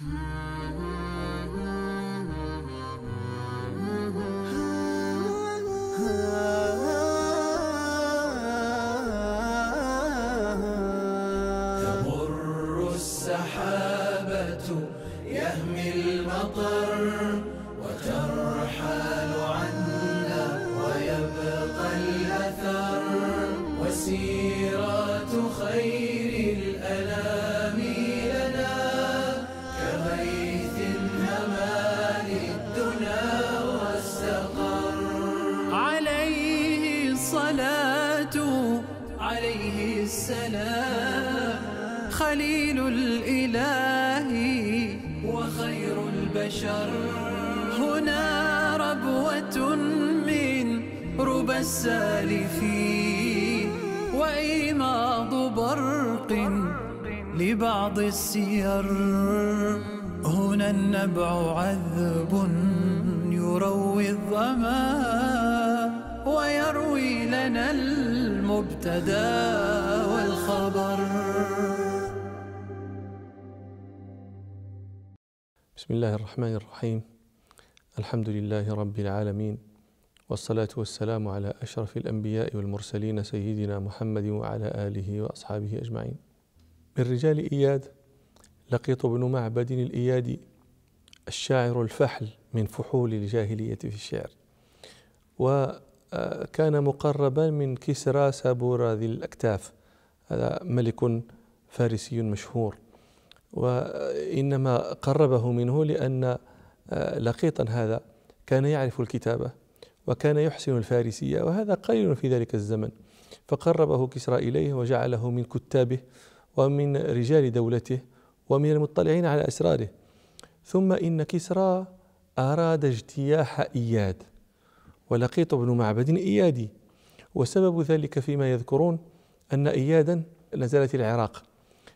Hmm. البشر. هنا ربوة من ربى السالفين وإيماض برق لبعض السير. هنا النبع عذب يروي الظما ويروي لنا المبتدأ والخبر. بسم الله الرحمن الرحيم. الحمد لله رب العالمين والصلاة والسلام على أشرف الأنبياء والمرسلين سيدنا محمد وعلى آله وأصحابه أجمعين. من رجال إياد لقيط بن معبد الإيادي الشاعر الفحل من فحول الجاهلية في الشعر. وكان مقربا من كسرى سابور ذي الأكتاف. هذا ملك فارسي مشهور. وإنما قربه منه لأن لقيطا هذا كان يعرف الكتابة وكان يحسن الفارسية وهذا قليل في ذلك الزمن. فقربه كسرى إليه وجعله من كتابه ومن رجال دولته ومن المطلعين على أسراره. ثم إن كسرى أراد اجتياح إياد ولقيط بن معبد إيادي. وسبب ذلك فيما يذكرون أن إيادا نزلت العراق.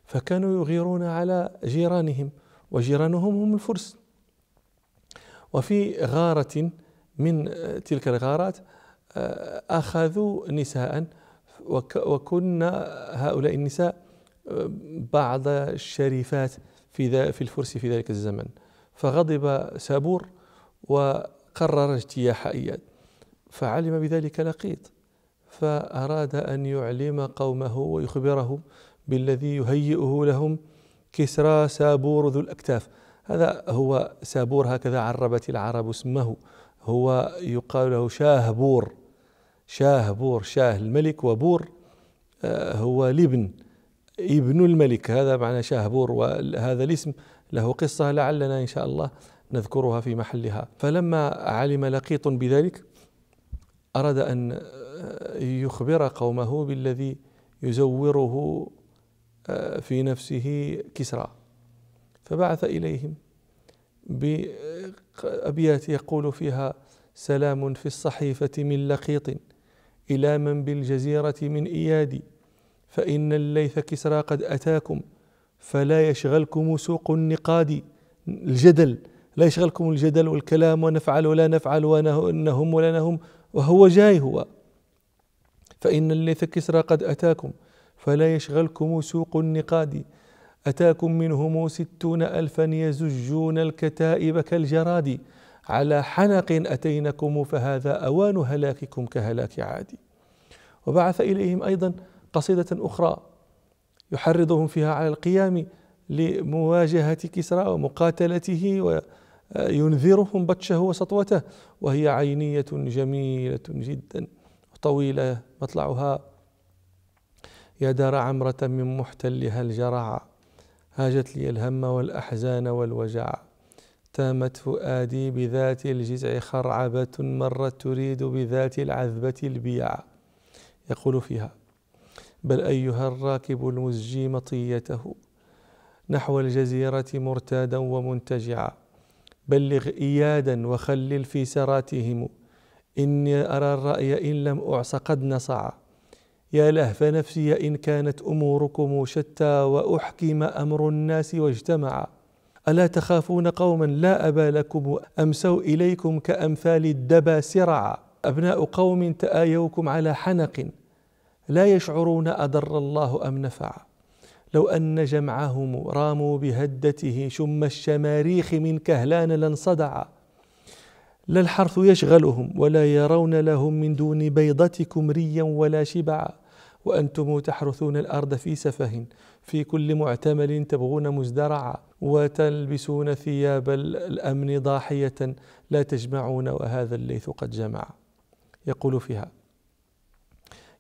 فكانوا يغيرون على جيرانهم وجيرانهم هم الفرس. وفي غارة من تلك الغارات أخذوا نساء وكن هؤلاء النساء بعض الشريفات في في الفرس في ذلك الزمن. فغضب سابور وقرر اجتياح إياد. فعلم بذلك لقيط. فأراد أن يعلم قومه ويخبرهم بالذي يهيئه لهم كسرى سابور ذو الأكتاف. هذا هو سابور هكذا عربت العرب اسمه. هو يقال له شاه بور. شاه بور شاه الملك وبور هو الابن ابن الملك. هذا معنى شاهبور وهذا الاسم. له قصة لعلنا إن شاء الله نذكرها في محلها. فلما علم لقيط بذلك أراد أن يخبر قومه بالذي يزوره في نفسه كسرى. فبعث إليهم بأبيات يقول فيها سلام في الصحيفة من لقيط إلى من بالجزيرة من إيادي فإن الليث كسرى قد أتاكم فلا يشغلكم سوق النقاد. الجدل لا يشغلكم الجدل والكلام ونفعل ولا نفعل ونهم ولا نهم وهو جاي هو. فإن الليث كسرى قد أتاكم فلا يشغلكم سوق النقاد. أتاكم منهم ستون ألفا يزجون الكتائب كالجراد. على حنق أتينكم فهذا أوان هلاككم كهلاك عاد. وبعث إليهم أيضا قصيدة أخرى يحرضهم فيها على القيام لمواجهة كسرى ومقاتلته وينذرهم بطشه وسطوته. وهي عينية جميلة جدا طويلة مطلعها يا دار عمرة من محتلها الجرع هاجت لي الهم والأحزان والوجع. تامت فؤادي بذات الجزع خرعبة مرت تريد بذات العذبة البيع. يقول فيها بل أيها الراكب المزجي مطيته نحو الجزيرة مرتادا ومنتجعا. بلغ إيادا وخلل في سراتهم إني أرى الرأي إن لم أعص قد نصعا يا لهف نفسي إن كانت أموركم شتى وأحكم أمر الناس واجتمعا. ألا تخافون قوما لا أبا لكم أمسوا إليكم كأمثال الدبا سرعا أبناء قوم تآيوكم على حنق. لا يشعرون أضر الله أم نفع لو أن جمعهم راموا بهدته شم الشماريخ من كهلان لانصدع لا الحرث يشغلهم ولا يرون لهم من دون بيضتكم ريا ولا شبعا. وأنتم تحرثون الأرض في سفه. في كل معتمل تبغون مزدرعا وتلبسون ثياب الأمن ضاحية لا تجمعون وهذا الليث قد جمع. يقول فيها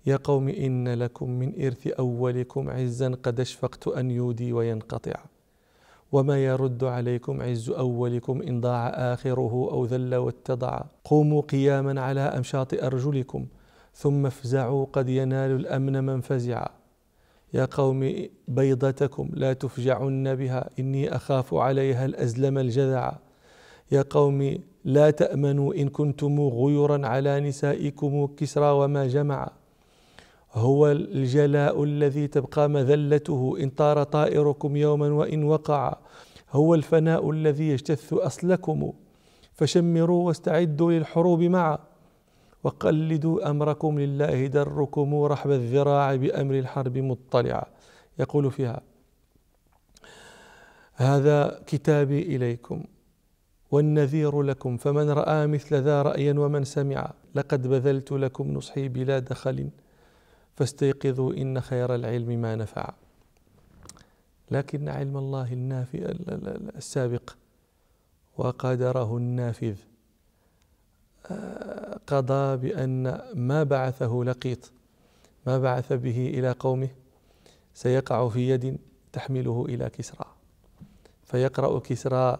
يا قوم إن لكم من إرث أولكم عزا قد أشفقت أن يودي وينقطع. وما يرد عليكم عز أولكم إن ضاع آخره أو ذل واتضع. قوموا قياما على أمشاط أرجلكم. ثم افزعوا قد ينال الأمن من فزع. يا قوم بيضتكم لا تفجعن بها إني أخاف عليها الأزلم الجذع. يا قوم لا تأمنوا إن كنتم غيرا على نسائكم كسرى وما جمع. هو الجلاء الذي تبقى مذلته إن طار طائركم يوما وإن وقع. هو الفناء الذي يجتث أصلكم فشمروا واستعدوا للحروب معا. وقلدوا أمركم لله دركم رحب الذراع بأمر الحرب مطلعا يقول فيها هذا كتابي إليكم والنذير لكم فمن رأى مثل ذا رأيا ومن سمع لقد بذلت لكم نصحي بلا دخل فاستيقظوا إن خير العلم ما نفع. لكن علم الله النافذ السابق وقدره النافذ. آه، قضى بأن ما بعثه لقيط ما بعث به إلى قومه سيقع في يد تحمله إلى كسرى. فيقرأ كسرى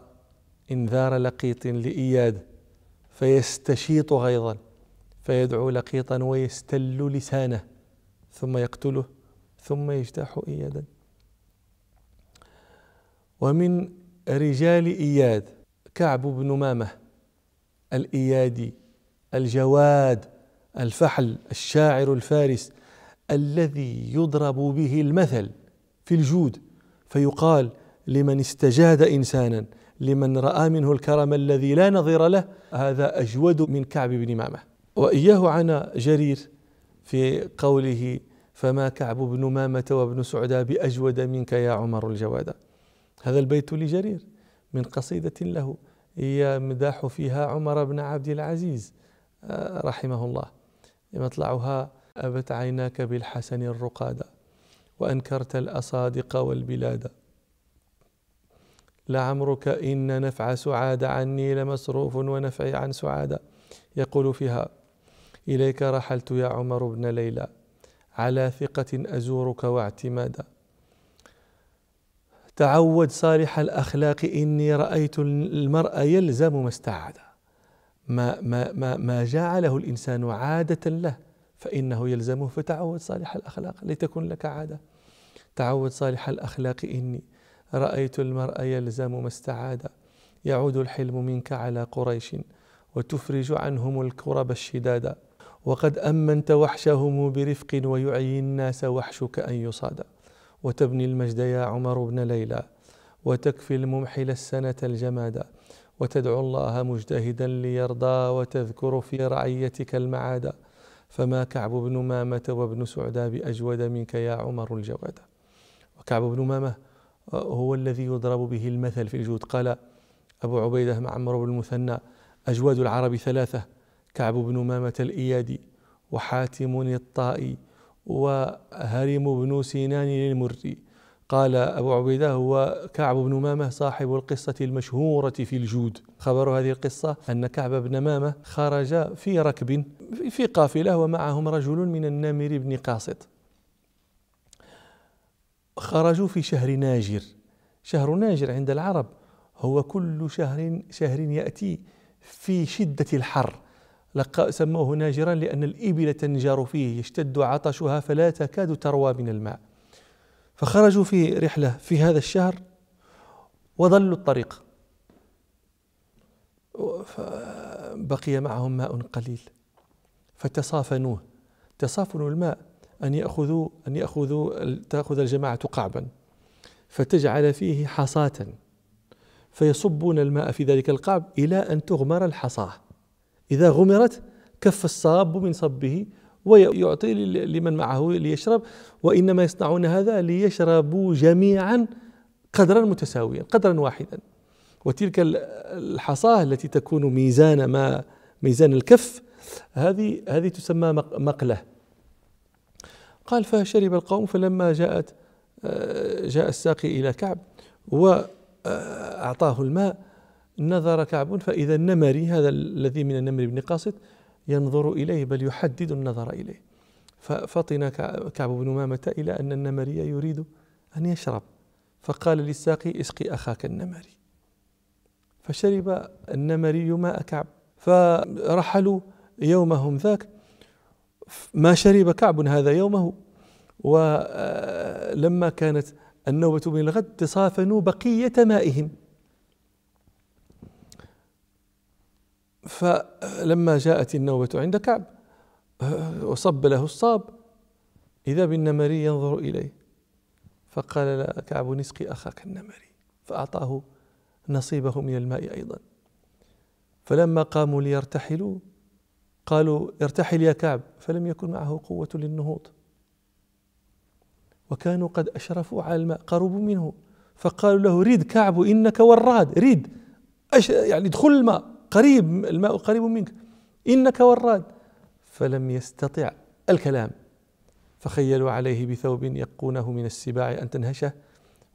إنذار لقيط لإياد فيستشيط غيظا فيدعو لقيطا ويستل لسانه ثم يقتله ثم يجتاح إيادا. ومن رجال إياد كعب بن مامة الإيادي. الجواد الفحل الشاعر الفارس الذي يضرب به المثل في الجود فيقال لمن استجاد إنسانا لمن رأى منه الكرم الذي لا نظير له هذا أجود من كعب بن مامة. وإياه عنا جرير في قوله فما كعب بن مامة وابن سعدى بأجود منك يا عمر الجواد. هذا البيت لجرير من قصيدة له يمدح فيها عمر بن عبد العزيز. رحمه الله مطلعها أبت عيناك بالحسن الرقاد وأنكرت الأصادق والبلاد. لعمرك إن نفع سعاد عني لمصروف ونفعي عن سعاد. يقول فيها إليك رحلت يا عمر بن ليلى على ثقة أزورك واعتمادا تعود صالح الأخلاق إني رأيت المرء يلزم ما استعاد. ما, ما, ما, ما جعله الإنسان عادة له فإنه يلزمه فتعود صالح الأخلاق. لتكن لك عادة. تعود صالح الأخلاق إني رأيت المرء يلزم ما استعاد. يعود الحلم منك على قريش وتفرج عنهم الكرب الشدادا وقد أمنت وحشهم برفق ويعيي الناس وحشك أن يصاد. وتبني المجد يا عمر بن ليلى وتكفي الممحل السنة الجماد. وتدعو الله مجتهدا ليرضى وتذكر في رعيتك المعاد فما كعب بن مامة وابن سعدى بأجود منك يا عمر الجواد. وكعب بن مامة هو الذي يضرب به المثل في الجود. قال أبو عبيدة مع عمرو بن المثنى أجواد العرب ثلاثة كعب بن مامة الإيادي وحاتم الطائي وهرم بن سنان المري قال أبو عبيدة هو كعب بن مامة صاحب القصة المشهورة في الجود. خبر هذه القصة أن كعب بن مامة خرج في ركب في قافلة ومعهم رجل من النمر بن قاسط. خرجوا في شهر ناجر. شهر ناجر عند العرب هو كل شهر شهر يأتي في شدة الحر. سموه ناجرا لأن الإبل تنجر فيه يشتد عطشها فلا تكاد تروى من الماء. فخرجوا في رحلة في هذا الشهر وضلوا الطريق. بقي معهم ماء قليل. فتصافنوه. تصافنوا الماء أن يأخذوا أن يأخذوا تأخذ الجماعة قعبا. فتجعل فيه حصاة. فيصبون الماء في ذلك القعب إلى أن تغمر الحصاة. إذا غمرت كف الصاب من صبه ويعطي لمن معه ليشرب وإنما يصنعون هذا ليشربوا جميعا قدرا متساويا قدرا واحدا. وتلك الحصاة التي تكون ميزان ما ميزان الكف هذه هذه تسمى مقلة. قال فشرب القوم فلما جاءت آه، جاء الساقي إلى كعب وأعطاه الماء نظر كعب فإذا النمري هذا الذي من النمر بن قاصد ينظر إليه بل يحدد النظر إليه. ففطن كعب بن مامة إلى أن النمري يريد أن يشرب. فقال للساقي اسقي أخاك النمري. فشرب النمري ماء كعب. فرحلوا يومهم ذاك. ما شرب كعب هذا يومه. ولما كانت النوبة من الغد تصافنوا بقية مائهم. فلما جاءت النوبة عند كعب وصب له الصاب إذا بالنمري ينظر إليه. فقال كعب نسقي أخاك النمري. فأعطاه نصيبه من الماء أيضا. فلما قاموا ليرتحلوا قالوا ارتحل يا كعب. فلم يكن معه قوة للنهوض. وكانوا قد أشرفوا على الماء قربوا منه. فقالوا له ريد كعب إنك وراد. ريد أش يعني ادخل الماء. قريب الماء قريب منك. إنك وراد فلم يستطع الكلام. فخيلوا عليه بثوب يقونه من السباع أن تنهشه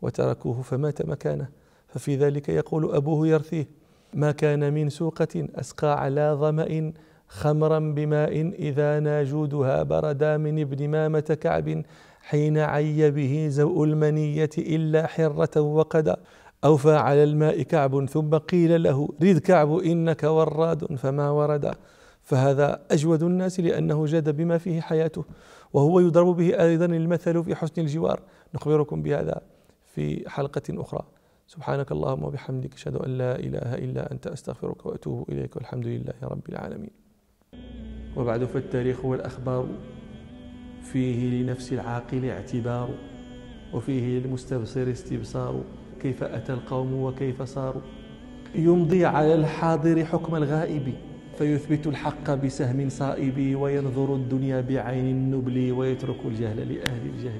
وتركوه فمات مكانه. ففي ذلك يقول أبوه يرثيه. ما كان من سوقة أسقى على ظمأ خمرا بماء إذا ناجودها بردا من ابن مامة كعب حين عي به زوء المنية إلا حرة وقدا أوفى على الماء كعب ثم قيل له رد كعب إنك وراد فما ورد. فهذا أجود الناس لأنه جاد بما فيه حياته وهو يضرب به أيضا المثل في حسن الجوار. نخبركم بهذا في حلقة أخرى. سبحانك اللهم وبحمدك أشهد أن لا إله إلا أنت أستغفرك وأتوب إليك والحمد لله رب العالمين. وبعد فالتاريخ والأخبار فيه لنفس العاقل اعتبار وفيه للمستبصر استبصار. كيف أتى القوم وكيف صاروا؟ يمضي على الحاضر حكم الغائب فيثبت الحق بسهم صائب وينظر الدنيا بعين النبل ويترك الجهل لأهل الجهل.